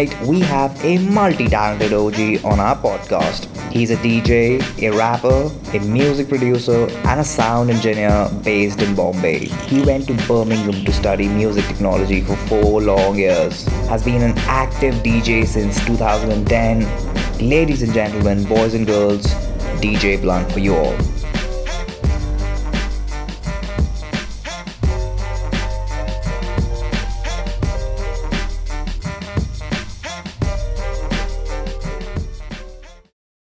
Tonight, we have a multi talented OG on our podcast. He's a DJ, a rapper, a music producer, and a sound engineer based in Bombay. He went to Birmingham to study music technology for four long years. Has been an active DJ since 2010. Ladies and gentlemen, boys and girls, DJ Blunt for you all.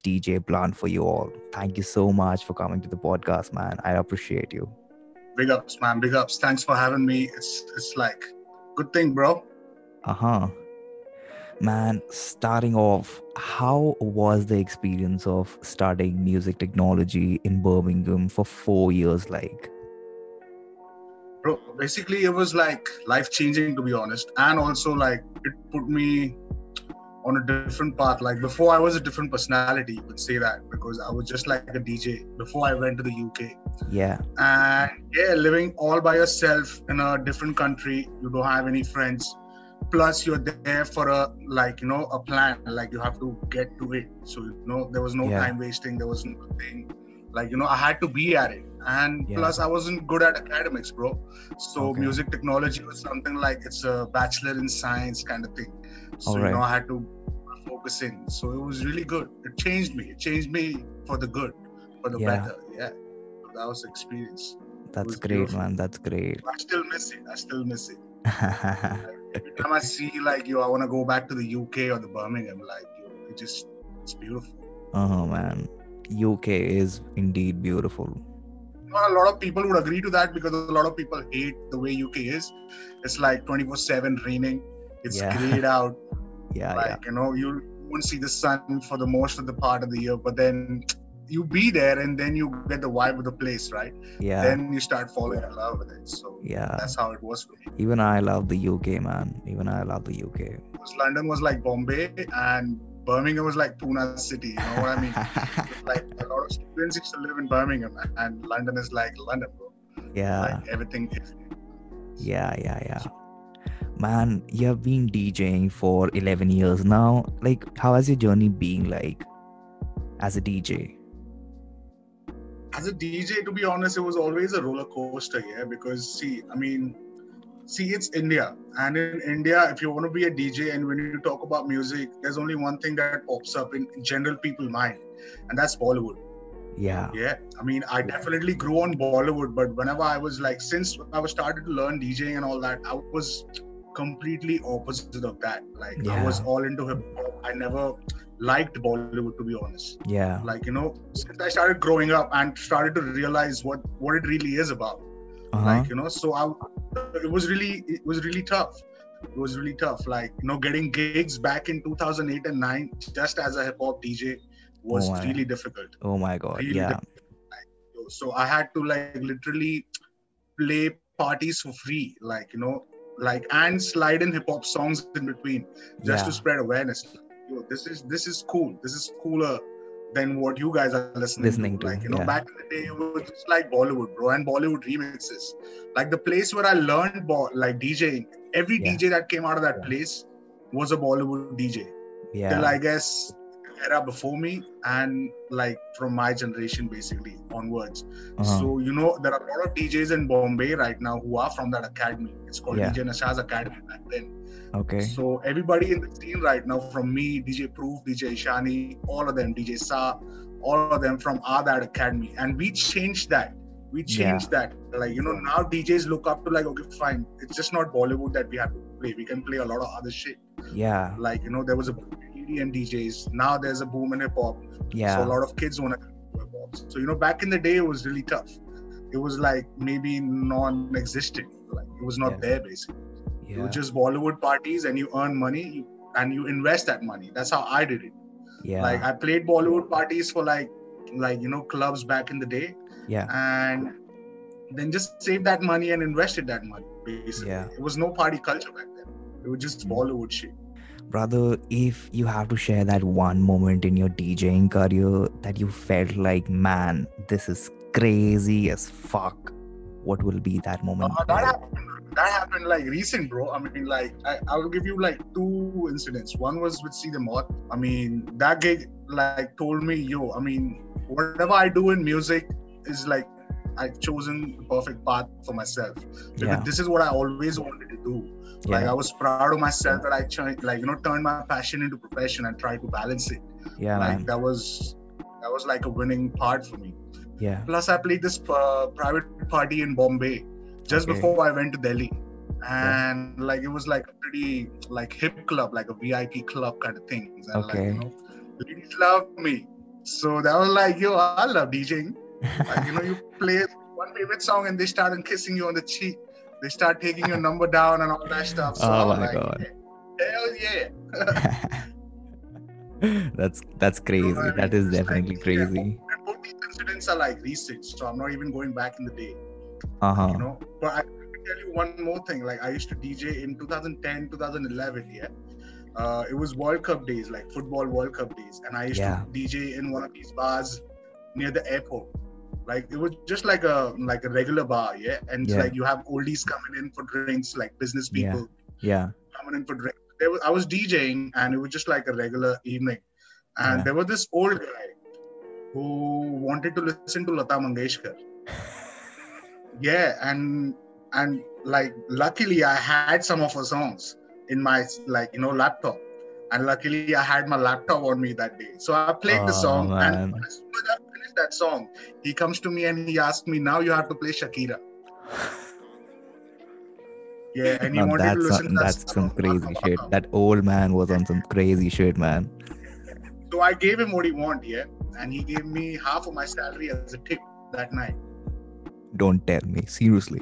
DJ Blunt for you all. Thank you so much for coming to the podcast, man. I appreciate you. Big ups, man. Big ups. Thanks for having me. It's it's like good thing, bro. Uh-huh. Man, starting off, how was the experience of studying music technology in Birmingham for four years like? Bro, basically it was like life changing to be honest. And also like it put me on a different path. Like before, I was a different personality. You could say that because I was just like a DJ before I went to the UK. Yeah. And yeah, living all by yourself in a different country. You don't have any friends. Plus, you're there for a like you know a plan. Like you have to get to it. So you know there was no Yeah. time wasting. There was nothing. Like you know I had to be at it. And Yeah. plus, I wasn't good at academics, bro. So Okay. music technology was something like it's a bachelor in science kind of thing. So Alright. you know I had to So it was really good. It changed me. It changed me for the good, for the Yeah. better. Yeah. So that was experience. That's was great, beautiful. man. That's great. I still miss it. I still miss it. Every time I see like you, I want to go back to the UK or the Birmingham. Like yo, it just it's beautiful. oh, man. UK is indeed beautiful. Not a lot of people would agree to that because a lot of people hate the way UK is. It's like 24/7 raining. It's Yeah. grayed out. Yeah, like you know you won't see the sun for the most of the part of the year but then you be there and then you get the vibe of the place right yeah. Yeah. then you start falling in love with it so yeah. that's how it was for me Even I love the UK, man. Even I love the UK. Because london was like bombay and birmingham was like pune city you know what i mean like a lot of students used to live in birmingham and london is like london bro yeah. like everything is Yeah, yeah, yeah. Man, you have been DJing for 11 years now. Like, how has your journey been like as a DJ? as a DJ, to be honest, it was always a roller coaster, yeah. Because see, I mean, see, it's India, and in India, if you want to be a DJ, and when you talk about music, there's only one thing that pops up in general people mind, and that's Bollywood. Yeah. Yeah, I mean, I definitely grew on Bollywood, but whenever I was like, since I was started to learn DJing and all that, I was completely opposite of that. Like, I was all into hip hop. I never liked Bollywood, to be honest Yeah. like you know since i started growing up and started to realize what what it really is about Uh-huh. like you know so i it was really it was really tough it was really tough like you know getting gigs back in 2008 and 9 just as a hip hop dj was Oh, really difficult Oh my god. really Yeah. difficult. so i had to like literally play parties for free like you know like and slide in hip hop songs in between just Yeah. to spread awareness. Yo, this is this is cool. This is cooler than what you guys are listening, Listening to, Like you know, yeah. back in the day, it was just like Bollywood, bro, and Bollywood remixes. Like the place where I learned bo- like DJing. Every Yeah. DJ that came out of that place was a Bollywood DJ. Yeah. Till I guess era before me and like from my generation basically onwards. Uh-huh. So you know there are a lot of DJs in Bombay right now who are from that academy. It's called Yeah. DJ Nashaz Academy back then. okay. So everybody in the scene right now, from me, DJ Proof, DJ Ishani, all of them, DJ Sa, all of them from our that academy, and we changed that. We changed that. Like you know, now DJs look up to like, okay, fine, it's just not Bollywood that we have to play. We can play a lot of other shit. Yeah. Like you know, there was a EDM DJs. Now there's a boom in hip hop. Yeah. So a lot of kids want to hip hop. So you know, back in the day, it was really tough. It was like maybe non-existent. Like it was not Yeah. there basically. It was just Bollywood parties, and you earn money and you invest that money. That's how I did it. Yeah. Like I played Bollywood parties for like, like you know, clubs back in the day, yeah. and then just save that money and invested that money. Basically, Yeah. it was no party culture back then. It was just mm. Bollywood shit. Brother, if you have to share that one moment in your DJing career that you felt like, man, this is crazy as fuck, what will be that moment? Uh, that happened. That happened like recent, bro. I mean, like I, I will give you like two two incidents. One was with Seedhe Maut. I mean, that gig like told me, yo, I mean, whatever I do in music is like I've chosen the perfect path for myself. Because Yeah. this is what I always wanted to do. Like Yeah. I was proud of myself that I tried, like you know, turned my passion into profession and tried to balance it. Yeah, like man. that was that was like a winning part for me. Yeah. Plus, I played this uh, private party in Bombay just Okay. before I went to Delhi, and like it was like a pretty like hip club, like a VIP club kind of thing. And like Okay. you know, ladies love me, so that was like yo, I love DJing. Like you know, you play one favorite song and they start kissing you on the cheek. They start taking your number down and all that stuff. So Oh I was my like, God. hell yeah! that's that's crazy. I That mean, is it's like, definitely yeah. crazy. And both these incidents are like recent, so I'm not even going back in the day. Uh huh. you know but i can tell you one more thing like i used to dj in 2010 2011 yeah uh, it was world cup days like football world cup days and i used Yeah. to dj in one of these bars near the airport like it was just like a like a regular bar yeah and Yeah. like you have oldies coming in for drinks like business people Yeah. coming in for drinks there was, i was djing and it was just like a regular evening and Yeah. there was this old guy who wanted to listen to lata mangeshkar yeah and and like luckily i had some of her songs in my like you know laptop and luckily i had my laptop on me that day so i played the Oh, song man. and as soon as i that song he comes to me and he asked me now you have to play shakira yeah and he wanted to that's listen some, to that that's some crazy shit. That old man was on some crazy shit, man. so i gave him what he wanted yeah and he gave me half of my salary as a tip that night Don't tell me. Seriously.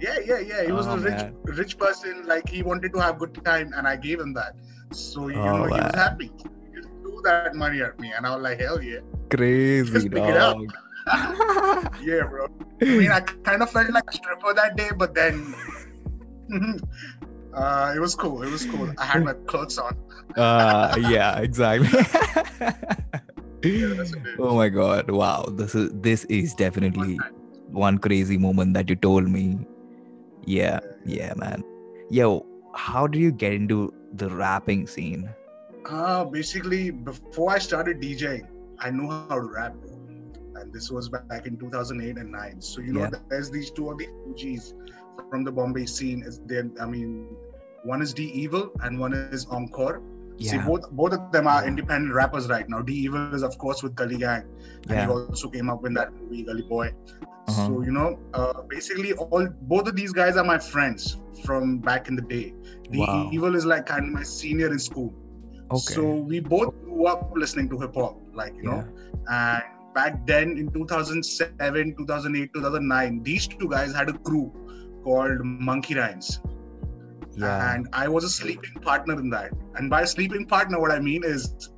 Yeah, yeah, yeah. He was Oh, a rich, man. rich person. Like he wanted to have good time, and I gave him that. So you Oh, know, he was happy. He threw that money at me, and I was like, hell yeah, Crazy Just pick it up. dog. yeah, bro. I mean, I kind of felt like a stripper that day, but then uh, it was cool. It was cool. I had my clothes on. uh, yeah, exactly. Yeah, that's a bit- oh my god! Wow, this is this is definitely one crazy moment that you told me. Yeah, yeah, man. Yo, how did you get into the rapping scene? Uh, basically, before I started DJing, I know how to rap, bro. And this was back in 2008 and 9. So, you know, Yeah. there's these two of the OGs from the Bombay scene. Is there, I mean, one is D Evil and one is Encore. See, both both of them are independent rappers right now. D Evil is, of course, with Gully Gang. And yeah, he also came up in that movie, Gully Boy. Uh-huh. So, you know, uh, basically, all both of these guys are my friends from back in the day. D Wow. Evil is like kind of my senior in school. Okay. So we both grew up listening to hip hop, like you know. And back then in 2007, 2008, 2009, these two guys had a crew called Monkey Rhymes, yeah, and I was a sleeping partner in that. And by sleeping partner, what I mean is,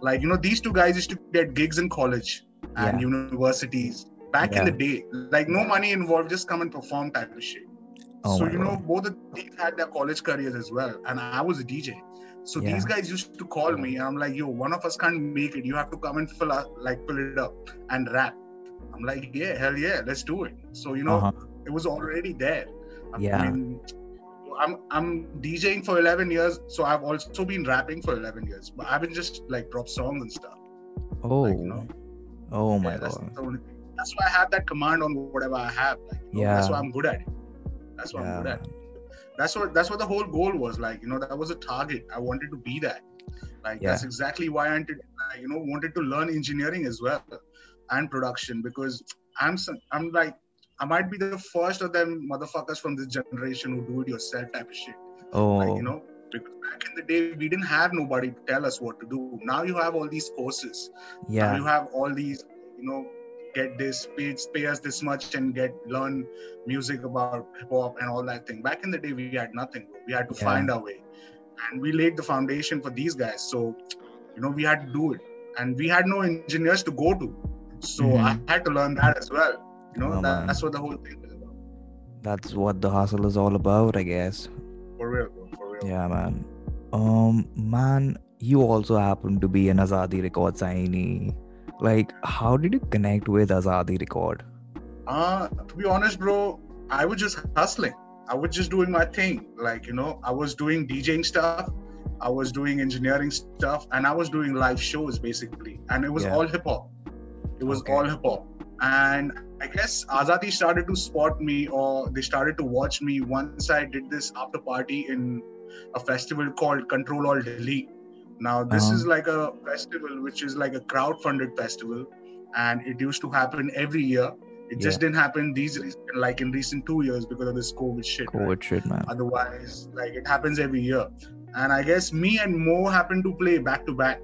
like you know, these two guys used to get gigs in college and Yeah. universities back in the day, like no money involved, just come and perform type of shit. Oh so you know, God. both of these had their college careers as well, and I was a DJ. So Yeah. these guys used to call me, and I'm like, "Yo, one of us can't make it. You have to come and fill up, like fill it up and rap." I'm like, "Yeah, hell yeah, let's do it." So you know, Uh-huh. it was already there. I Yeah. mean, I'm I'm DJing for 11 years, so I've also been rapping for 11 years, but I've been just like drop songs and stuff. Oh, Like, you know, oh my yeah, god. thing. That's why I have that command on whatever I have. Like, you know, that's Yeah. why I'm good at it. That's what I'm good at. that's what that's what the whole goal was like you know that was a target. I wanted to be that. Like Yeah. that's exactly why i wanted, uh, you know wanted to learn engineering as well and production because i'm i'm like i might be the first of them motherfuckers from this generation who do it yourself type of shit. Oh, like you know because back in the day we didn't have nobody to tell us what to do. Now you have all these courses. Now yeah, you have all these you know get this pay, pay us this much and get learn music about hip hop and all that thing. Back in the day we had nothing we had to Yeah. find our way. And we laid the foundation for these guys. So you know we had to do it. And we had no engineers to go to. So Mhm. i had to learn that as well. You know Oh, that, that's what the whole thing is about. That's what the hustle is all about, I guess. for real bro. For real. Yeah, man. Um, man, you also happen to be an Azadi record signee. Like, how did you connect with Azadi record? Uh, to be honest, bro, I was just hustling. I was just doing my thing. Like, you know, I was doing DJing stuff. I was doing engineering stuff, and I was doing live shows basically, and it was Yeah. all hip hop. It was Okay. all hip hop, and I guess Azadi started to spot me, or they started to watch me once I did this after party in a festival called Control Alt Delete. Now this Uh-huh. is like a festival which is like a crowd-funded festival, and it used to happen every year. It just Yeah. didn't happen these like in recent two years because of this COVID shit. right? COVID shit, man. Otherwise, like it happens every year. And I guess me and Mo happened to play back to back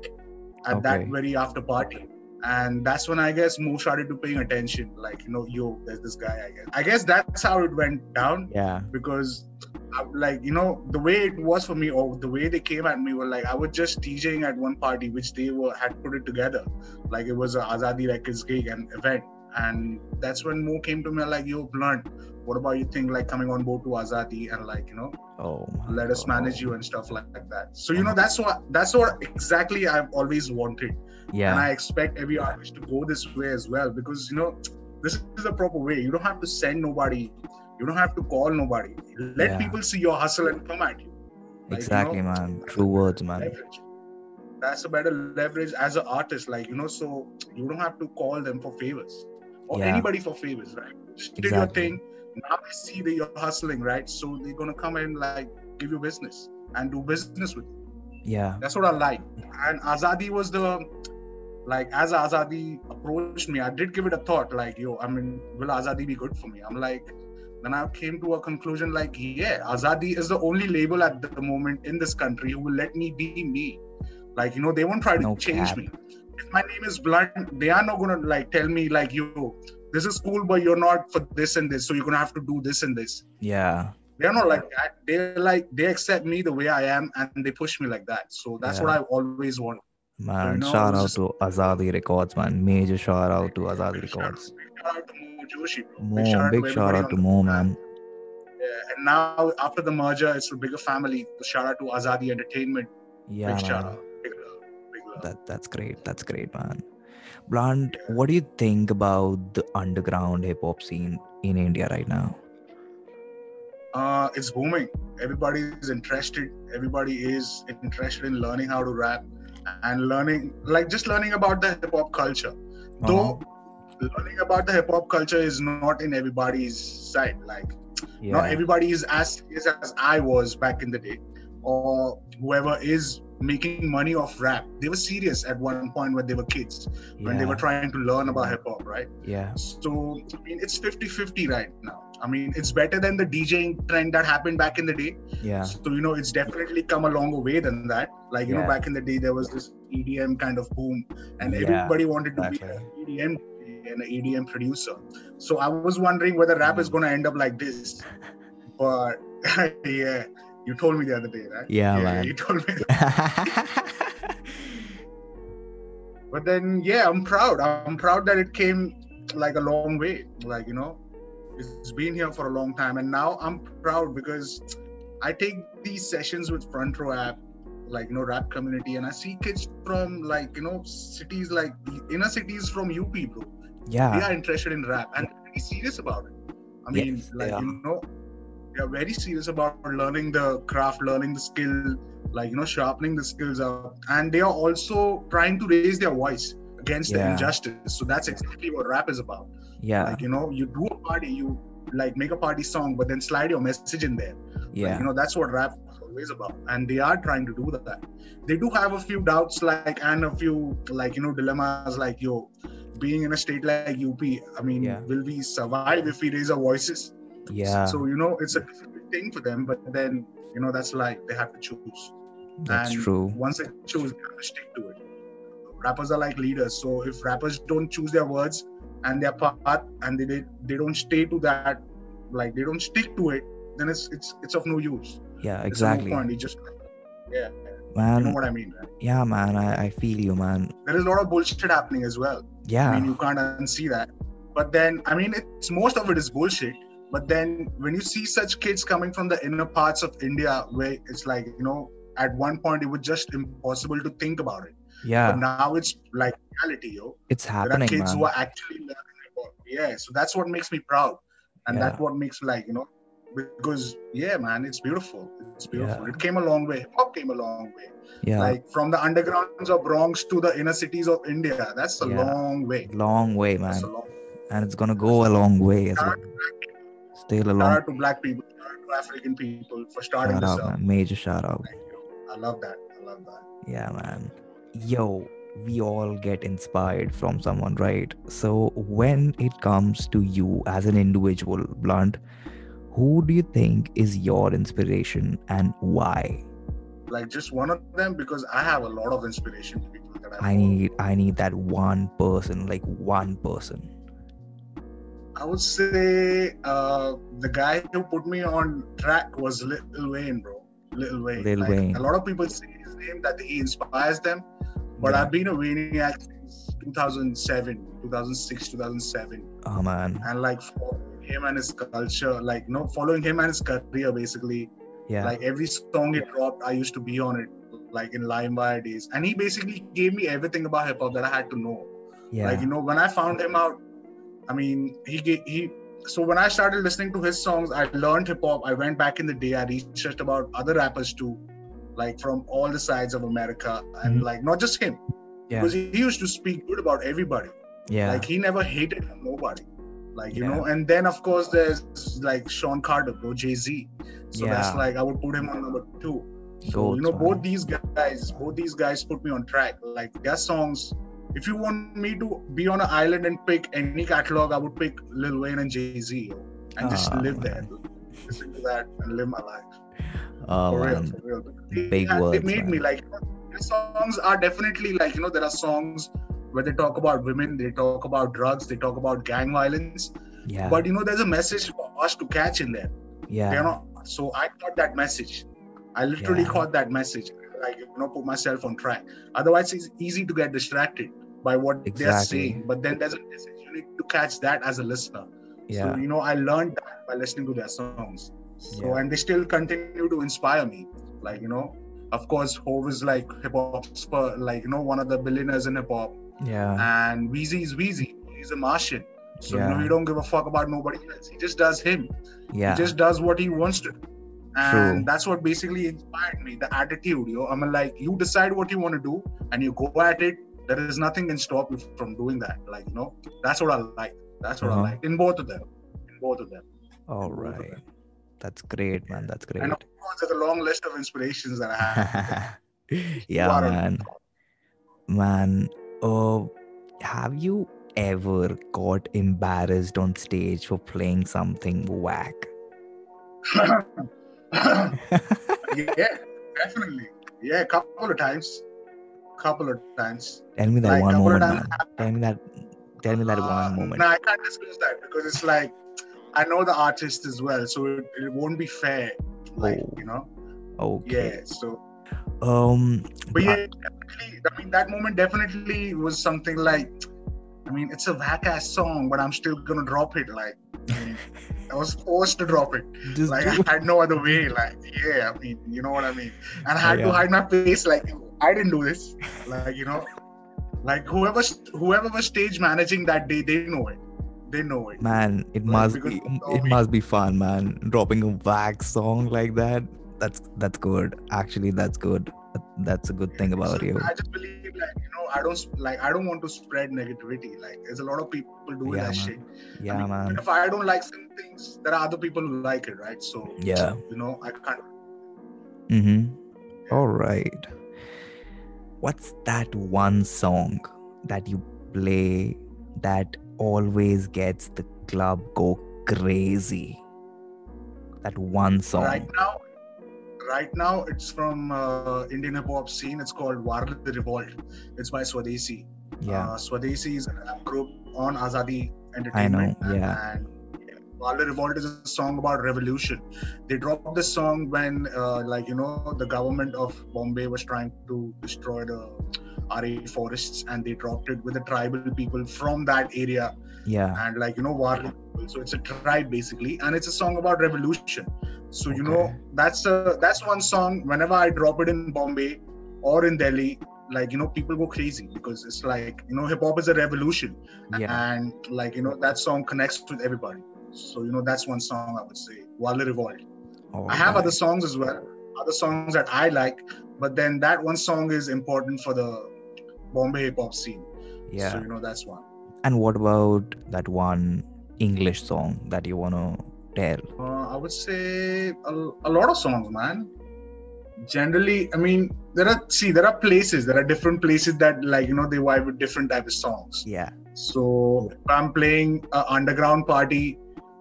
at that very after party. And that's when I guess Mo started to paying attention. Like, you know, yo, there's this guy, I guess. I guess that's how it went down Yeah. because I, like you know the way it was for me or the way they came at me were like I was just DJing at one party which they were had put it together like it was a Azadi Records gig and event and that's when Mo came to me like yo blunt what about you think like coming on board to Azadi and like you know Oh. let us manage you and stuff like, like that so you know that's what that's what exactly I've always wanted and I expect every artist to go this way as well because you know this is the proper way. You don't have to send nobody. You don't have to call nobody. Let Yeah. people see your hustle and come at you. Like, you Exactly, know, man. True words, man. Leverage. That's a better leverage as an artist. Like you know, so you don't have to call them for favors or Yeah. anybody for favors, right? Just do your thing. Now they see that you're hustling, right? So they're gonna come and like give you business and do business with you. Yeah. That's what I like. And Azadi was the like as Azadi approached me, I did give it a thought, like, yo, I mean, will Azadi be good for me? I'm like, then I came to a conclusion like, yeah, Azadi is the only label at the moment in this country who will let me be me. Like, you know, they won't try to No change cap. me. If my name is Blunt, they are not gonna like tell me like, yo, this is cool, but you're not for this and this, so you're gonna have to do this and this. Yeah. They're not like that. They're like they accept me the way I am and they push me like that. So that's Yeah. what I always want. Man, shout out just- to Azadi Records, man. Major shout out to Azadi Big shout out- Records. big shout out to Mo Joshi, bro. Mo, big shout out to Mo, man. Yeah, and now after the merger, it's a bigger family. So shout out to Azadi Entertainment. Yeah, big shout out. Big love. Big love. That that's great. That's great, man. Blunt, what do you think about the underground hip hop scene in India right now? uh, it's booming. Everybody is interested. Everybody is interested in learning how to rap and learning, like just learning about the hip hop culture. Though uh-huh. learning about the hip hop culture is not in everybody's side. Like Yeah. not everybody is as serious as I was back in the day, or whoever is making money off rap. They were serious at one point when they were kids, when they were trying to learn about hip hop, right? yeah. So, I mean, it's 50 50 right now. I mean, it's better than the DJing trend that happened back in the day. Yeah. So, you know, it's definitely come a longer way than that. Like, you know, back in the day, there was this EDM kind of boom, and Yeah, everybody wanted to exactly. be an EDM and an EDM producer. So, I was wondering whether rap is Mm. going to end up like this. But yeah, you told me the other day, right? Yeah, man. You told me. But then, yeah, I'm proud. I'm proud that it came like a long way. Like, you know, it's been here for a long time. And now I'm proud because I take these sessions with Front Row app, like, you know, rap community, and I see kids from like, you know, cities like inner cities from UP, bro. Yeah, they are interested in rap and they're very serious about it. I mean, they like, you know, they're very serious about learning the craft, learning the skill, like, you know, sharpening the skills up. And they are also trying to raise their voice against the injustice. So that's exactly what rap is about. Yeah. Like, you know, you do a party, you like make a party song, but then slide your message in there. Like, Yeah. you know, that's what rap is always about. And they are trying to do that. They do have a few doubts, like, and a few, like, you know, dilemmas, like, yo, being in a state like UP, I mean, Yeah. will we survive if we raise our voices? Yeah. So, you know, it's a difficult thing for them, but then, you know, that's like they have to choose. That's and true. Once they choose, they have to stick to it. Rappers are like leaders. So if rappers don't choose their words and their path and they, they, they don't stay to that, like they don't stick to it, then it's it's it's of no use. Yeah, exactly. no point. Just yeah, you know Man, what I mean, right? yeah, man, I, I feel you, man. There is a lot of bullshit happening as well. Yeah i mean, you can't unsee that. But then, I mean, it's most of it is bullshit. But then, when you see such kids coming from the inner parts of India, where it's like, you know, at one point it was just impossible to think about it. Yeah. But now it's like reality, yo. It's happening. There are kids man. who are actually learning about. Yeah, so that's what makes me proud, and Yeah. that's what makes like you know, because yeah, man, it's beautiful. It's beautiful. Yeah. It came a long way. Hip hop came a long way. Yeah. Like from the undergrounds of Bronx to the inner cities of India. That's a Yeah. long way. long way, man. a long. And it's gonna go a long way as well. Shout out to black people. Still a Shout long out to black people. Shout out to African people for starting shout this out, up. man. Major shout out. Thank you. I love that. I love that. Yeah, man. Yo, we all get inspired from someone, right? So when it comes to you as an individual, Blunt, who do you think is your inspiration and why? Like just one of them because I have a lot of inspiration people that I, I need I need that one person, like one person. I would say uh, the guy who put me on track was Lil Wayne, bro. Lil Wayne. Lil Like, Wayne. A lot of people say name that he inspires them, but Yeah. I've been a Wayniac since 2007, 2006, 2007, Oh man. and like him and his culture, like no following him and his career basically. Yeah. Like every song he dropped, I used to be on it, like in LimeWire days, and he basically gave me everything about hip hop that I had to know. yeah. Like you know, when I found him out, I mean, he he. So when I started listening to his songs, I learned hip hop. I went back in the day. I researched about other rappers too, like from all the sides of America, and Mhm. like not just him, yeah. because he used to speak good about everybody. Yeah. Like he never hated nobody. Like you Yeah. know, and then of course there's like Sean Carter, bro, Jay Z. So that's like I would put him on number two. So you know, both these guys, both these guys put me on track. Like their songs. If you want me to be on an island and pick any catalog, I would pick Lil Wayne and Jay Z, and just Ah, live man. there, listen to that, and live my life. Oh for real, for real. They, Big they words, made man. me like. Their songs are definitely like you know there are songs where they talk about women, they talk about drugs, they talk about gang violence, Yeah. but you know there's a message for us to catch in there yeah. you know so i caught that message i literally Yeah. caught that message like you know put myself on track otherwise it's easy to get distracted by what they're Exactly. saying but then there's a message you need to catch that as a listener yeah. so you know i learned that by listening to their songs so Yeah. and they still continue to inspire me like you know of course Hov is like hip hop like you know one of the billionaires in hip hop yeah. and Weezy is Weezy he's a martian so you know Yeah. he don't give a fuck about nobody else he just does him Yeah. he just does what he wants to do. And True. that's what basically inspired me, the attitude. You know, I mean, like, you decide what you want to do and you go at it. There is nothing can stop you from doing that. Like, you know, that's what I like. That's what Uh-huh. I like in both of them. In both of them. All right. That's great, man. That's great. And of course, there's a long list of inspirations that I have. yeah, man. Man, uh, have you ever got embarrassed on stage for playing something whack? yeah, definitely. Yeah, a couple of times. Couple of times. Tell me that Like, one moment, man. Tell me that. Tell me that Uh, one moment. No, I can't disclose that because it's like I know the artist as well, so it, it won't be fair. Like Oh. you know, Okay. yeah. So, Um. but yeah. I mean, that moment definitely was something like. I mean, it's a whack ass song, but I'm still gonna drop it. Like, I, mean, I was forced to drop it. Just Like, I had no other way. Like, yeah, I mean, you know what I mean. And I had Yeah. to hide my face. Like, I didn't do this. Like, you know, like whoever whoever was stage managing that day, they know it. They know it. man, it must because be. It must be fun, man. Dropping a wax song like that. That's that's good. Actually, that's good. That's a good thing about So, you. I just believe, like, you know, I don't like, I don't want to spread negativity. Like, there's a lot of people doing Yeah, that man. shit. Yeah, I mean, man. If I don't like some things, there are other people who like it, right? So, Yeah. you know, I can't. Mm-hmm. All right. What's that one song that you play that always gets the club go crazy? That one song. Right now, right now, it's from uh, Indian hip hop scene. It's called Warli Revolt. It's by Swadesi. Yeah. Uh, Swadesi is a rap group on Azadi Entertainment. I know, yeah. And Revolt is a song about revolution. They dropped this song when, uh, like, you know, the government of Bombay was trying to destroy the Aarey forests and they dropped it with the tribal people from that area yeah. and like you know people. So it's a tribe basically, and it's a song about revolution. So you know that's a that's one song. Whenever I drop it in Bombay or in Delhi, like you know people go crazy because it's like you know hip hop is a revolution, Yeah. and like you know that song connects with everybody. So you know that's one song I would say. Warli Revolt. All I have right. other songs as well. other songs that I like, but then that one song is important for the Bombay hip hop scene. Yeah. So you know that's one. And what about that one English song that you wanna tell? Uh, I would say a, a lot of songs, man. Generally, I mean, there are see there are places, there are different places that like you know they vibe with different type of songs. Yeah. So if I'm playing a underground party,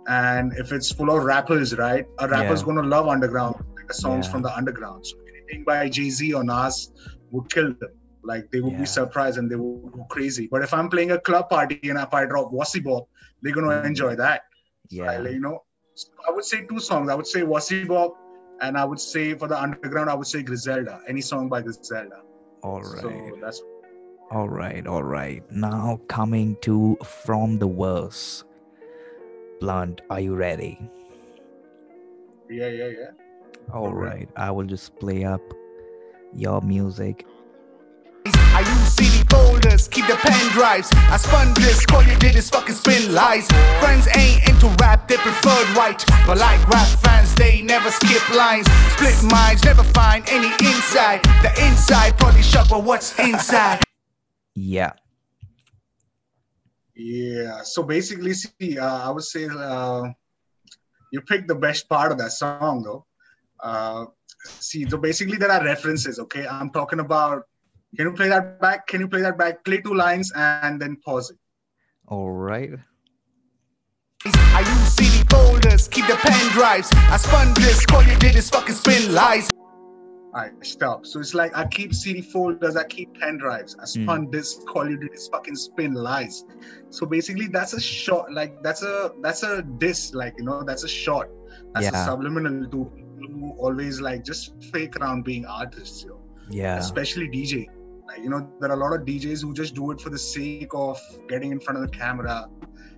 and if it's full of rappers, right? A rapper's Yeah. gonna love underground, like the songs Yeah. from the underground. So anything by Jay Z or Nas would kill them. Like they would Yeah. be surprised and they would go crazy. But if I'm playing a club party and if I drop Wasi Bop, they're gonna Mhm. enjoy that. Yeah. I, you know, so I would say two songs. I would say Wasi Bop, and I would say for the underground, I would say Griselda. Any song by Griselda. All right. So that's All right, all right. Now coming to From the Verse. Blunt, are you ready? yeah, yeah, yeah. All right, I will just play up your music. I use CD folders, keep the pen drives. I spun this, all you did is fucking spin lies. Friends ain't into rap, they preferred white. But like rap fans, they never skip lines. Split minds, never find any inside. The inside probably shut, but what's inside? Yeah, Yeah. So basically, see, uh, I would say uh, you picked the best part of that song, though. Uh, see, so basically, there are references. Okay, I'm talking about. Can you play that back? Can you play that back? Play two lines and then pause it. all right. I use CD folders, keep the pen drives. I spun this, all you did is fucking spin lies. All right, stop. So it's like I keep CD folders, I keep pen drives, I hmm. spun this, call you did is fucking spin lies. So basically, that's a short, like that's a that's a diss, like you know, that's a short. That's Yeah. a subliminal to people who always like just fake around being artists, yo. Know? Yeah, Especially DJ. Like you know, there are a lot of DJs who just do it for the sake of getting in front of the camera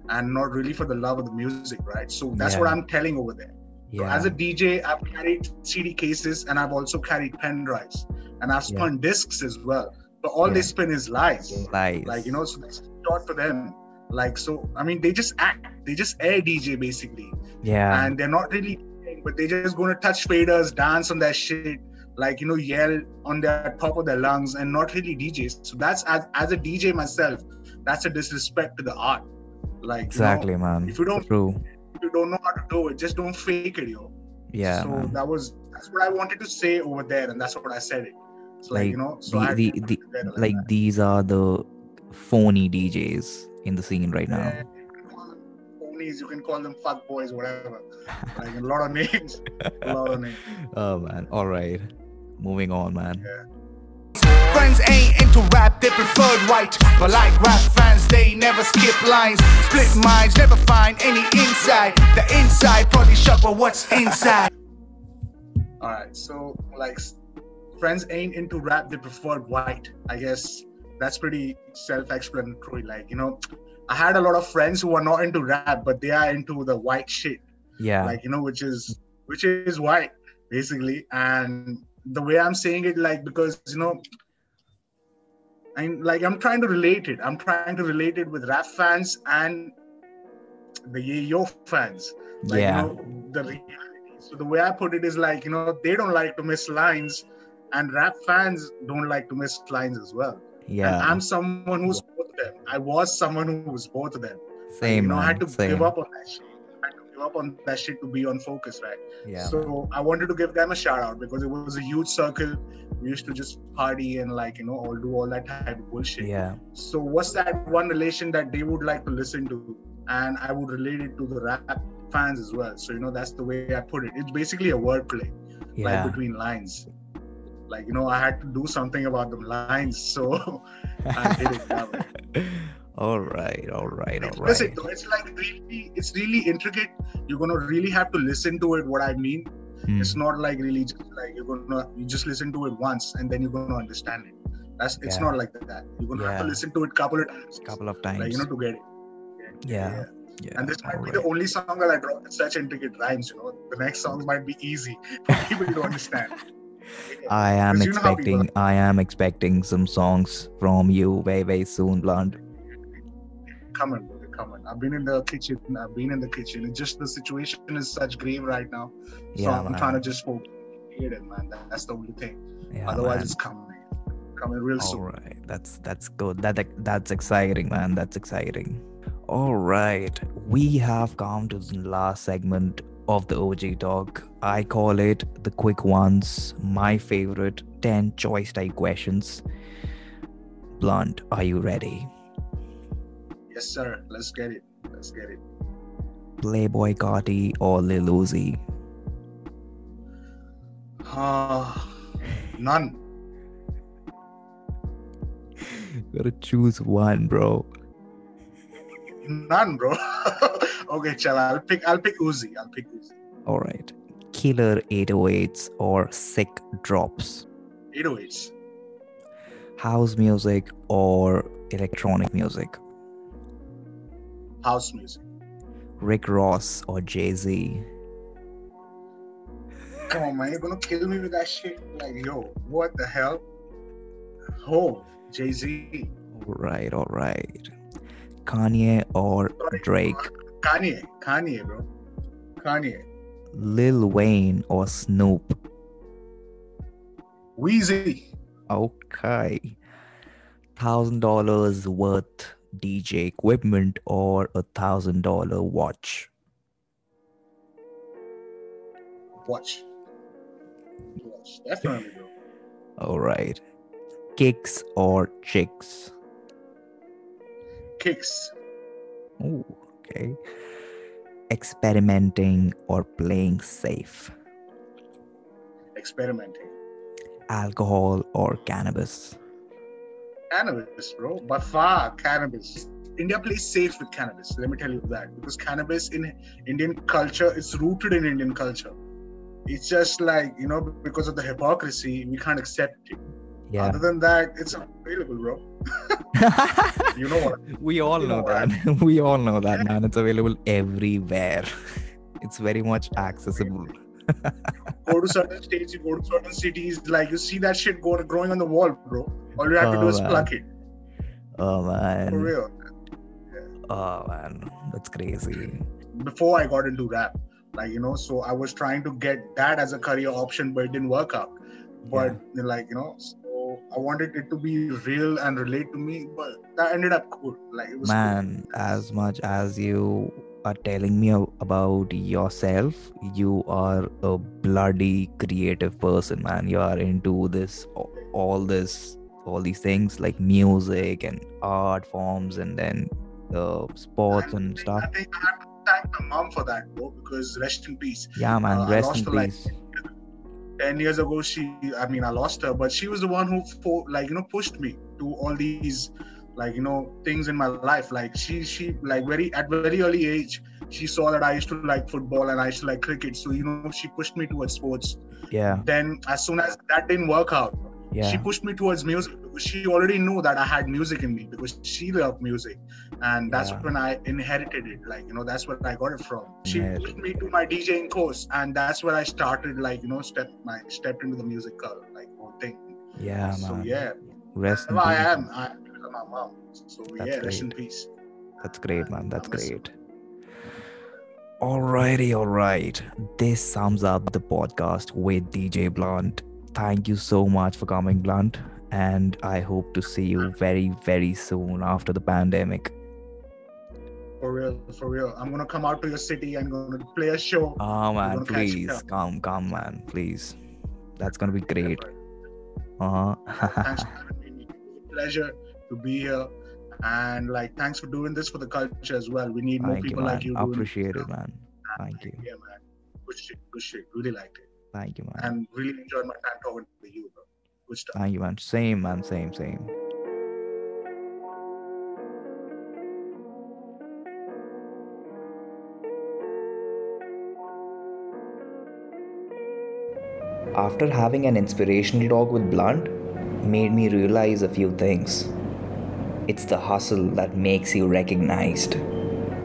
and not really for the love of the music, right? So that's what I'm telling over there. So as a DJ, I've carried CD cases and I've also carried pen drives and I've spun discs as well. But all Yeah. they spin is lies. lies. Like, you know, so that's short for them. Like, so, I mean, they just act, they just air DJ basically. yeah, And they're not really, but they're just going to touch faders, dance on that shit, like, you know, yell on their top of their lungs and not really DJs. So that's, as, as a DJ myself, that's a disrespect to the art. Like, exactly, you know, man. if you don't- True. if you don't know how to do it, just don't fake it, yo Yeah, so man. that was that's what I wanted to say over there, and that's what I said it. So like, Like you know, so the the, the together like these are the phony DJs in the scene right now. Yeah, you can call them ponies, you can call them fuck boys, whatever. Like a lot of names, a lot of names. oh man. All right. Moving on, man. Friends ain't into rap, they preferred white. But like rap fans, they never skip lines. Split minds, never find any inside. The inside probably shut, but what's inside? All right, so like, friends ain't into rap; they preferred white. I guess that's pretty self-explanatory. Like, you know, I had a lot of friends who are not into rap, but they are into the white shit. Yeah. like you know which is which is white basically and the way i'm saying it like because you know i'm like i'm trying to relate it i'm trying to relate it with rap fans and the yo fans like yeah. you know the reality so the way i put it is like you know they don't like to miss lines and rap fans don't like to miss lines as well yeah. and i'm someone who's both of them i was someone who was both of them Same, you know, man. I had to Same. give up on that shit. I to give up on that shit to be on focus, right? Yeah. So I wanted to give them a shout out because it was a huge circle. We used to just party and like you know all do all that type of bullshit. yeah. So what's that one relation that they would like to listen to, and I would relate it to the rap fans as well. So you know that's the way I put it. It's basically a wordplay, like between lines. Like you know, I had to do something about the lines, so I did it that way. all right. All right. All right. it. It's like really, it's really intricate. You're gonna really have to listen to it. What I mean, Mm. it's not like really just like you're gonna you just listen to it once and then you're gonna understand it. That's it's Yeah. not like that. You're gonna have to listen to it couple of times, Couple of times. like you know, to get it. yeah. Yeah. And this might be right. the only song that I with such intricate rhymes. You know, the next songs might be easy for people to understand. I am Because you know expecting. I am expecting some songs from you very very soon, Blunt. Come brother, come on. I've been in the kitchen. I've been in the kitchen. It's just the situation is such grave right now. So Yeah, I'm man. trying to just focus. it, man. That's the only thing. Yeah, Otherwise, man. it's coming, coming real All soon. right, that's that's good. That that's exciting, man. That's exciting. All right, we have come to the last segment of the OG talk. I call it the quick ones. My favorite ten choice type questions. Blunt, are you ready? Yes, sir. Let's get it. Let's get it. Playboi Carti or Lil Uzi? Uh, none. Gotta choose one, bro. None, bro. okay, chal. I'll pick. I'll pick Uzi. I'll pick Uzi. All right. Killer 808s or sick drops? 808s. House music or electronic music? House music. Rick Ross or Jay Z? Come on, man. You're gonna kill me with that shit. Like, yo, what the hell? Oh, Jay Z. All right, all right. Kanye or Drake? Kanye. Kanye, bro. Kanye. Lil Wayne or Snoop? Weezy. Okay. Thousand dollars worth DJ equipment or a thousand dollar watch? Watch. Watch. Definitely. All right. Kicks or chicks? Kicks. Oh, okay. Experimenting or playing safe? Experimenting. Alcohol or cannabis? Cannabis, bro. By far, cannabis. India plays safe with cannabis. Let me tell you that because cannabis in Indian culture is rooted in Indian culture. It's just like you know because of the hypocrisy, we can't accept it. Yeah. Other than that, it's available, bro. You know what? we all You know know that. we all know that, man. It's available everywhere. It's very much accessible. Go to certain states, you go to certain cities, like you see that shit go, growing on the wall, bro. All you have to Oh, do is man. pluck it. Oh man. For real. Oh man. That's crazy. Before I got into rap, like you know, so I was trying to get that as a career option, but it didn't work out. But like you know, so I wanted it to be real and relate to me, but that ended up cool. Like it was cool. Man, as much as you are telling me about yourself, you are a bloody creative person, man. You are into this, all this, all these things like music and art forms, and then uh, sports and stuff. I think I have to thank my mom for that, bro, because rest in peace. Yeah, man. Uh, Rest in her, like, peace. 10 years ago she i mean i lost her but she was the one who like you know pushed me to all these like you know things in my life. Like she she like very at very early age she saw that i used to like football and i used to like cricket. So you know she pushed me towards sports. Yeah, then as soon as that didn't work out yeah. she pushed me towards music she already knew that i had music in me because she loved music. And that's Yeah. when i inherited it. Like you know that's where i got it from. She Yeah. pushed me to my djing course and that's where i started like you know step my stepped into the musical uh, like whole thing. Yeah, so man. yeah. Rest in i am i of my mom so That's yeah rest in great. peace That's great, man. That's great. Alrighty, alright. This sums up the podcast with DJ Blunt. Thank you so much for coming, Blunt. And I hope to see you very, very soon after the pandemic. for real for real i'm gonna come out to your city and gonna play a show Oh, man, please come, come, man, please. That's gonna be great. Uh thanks huh. Pleasure to be here. And like, thanks for doing this for the culture as well. We need more Thank people man. like you. doing Appreciate it, man. Thank you. Yeah, man. Good shit. Good shit. Really liked it. Thank you, man. And really enjoyed my time talking to you, bro. Good stuff. Thank you, man. Same, man. Same, same. After having an inspirational talk with Blunt, made me realize a few things. It's the hustle that makes you recognized.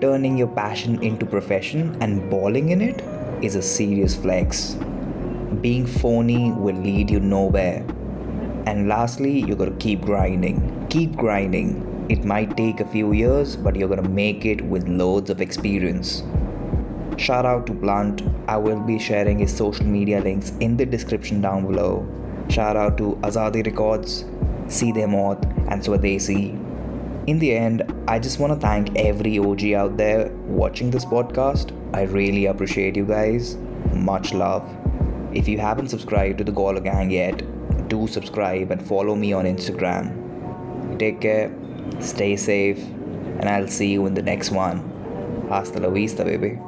Turning your passion into profession and balling in it is a serious flex. Being phony will lead you nowhere. And lastly, you gotta keep grinding. Keep grinding. It might take a few years, but you're gonna make it with loads of experience. Shout out to Blunt. I will be sharing his social media links in the description down below. Shout out to Azadi Records, Seedhe Maut, and Swadesi. In the end, I just want to thank every OG out there watching this podcast. I really appreciate you guys. Much love. If you haven't subscribed to the Gawler Gang yet, do subscribe and follow me on Instagram. Take care, stay safe, and I'll see you in the next one. Hasta la vista, baby.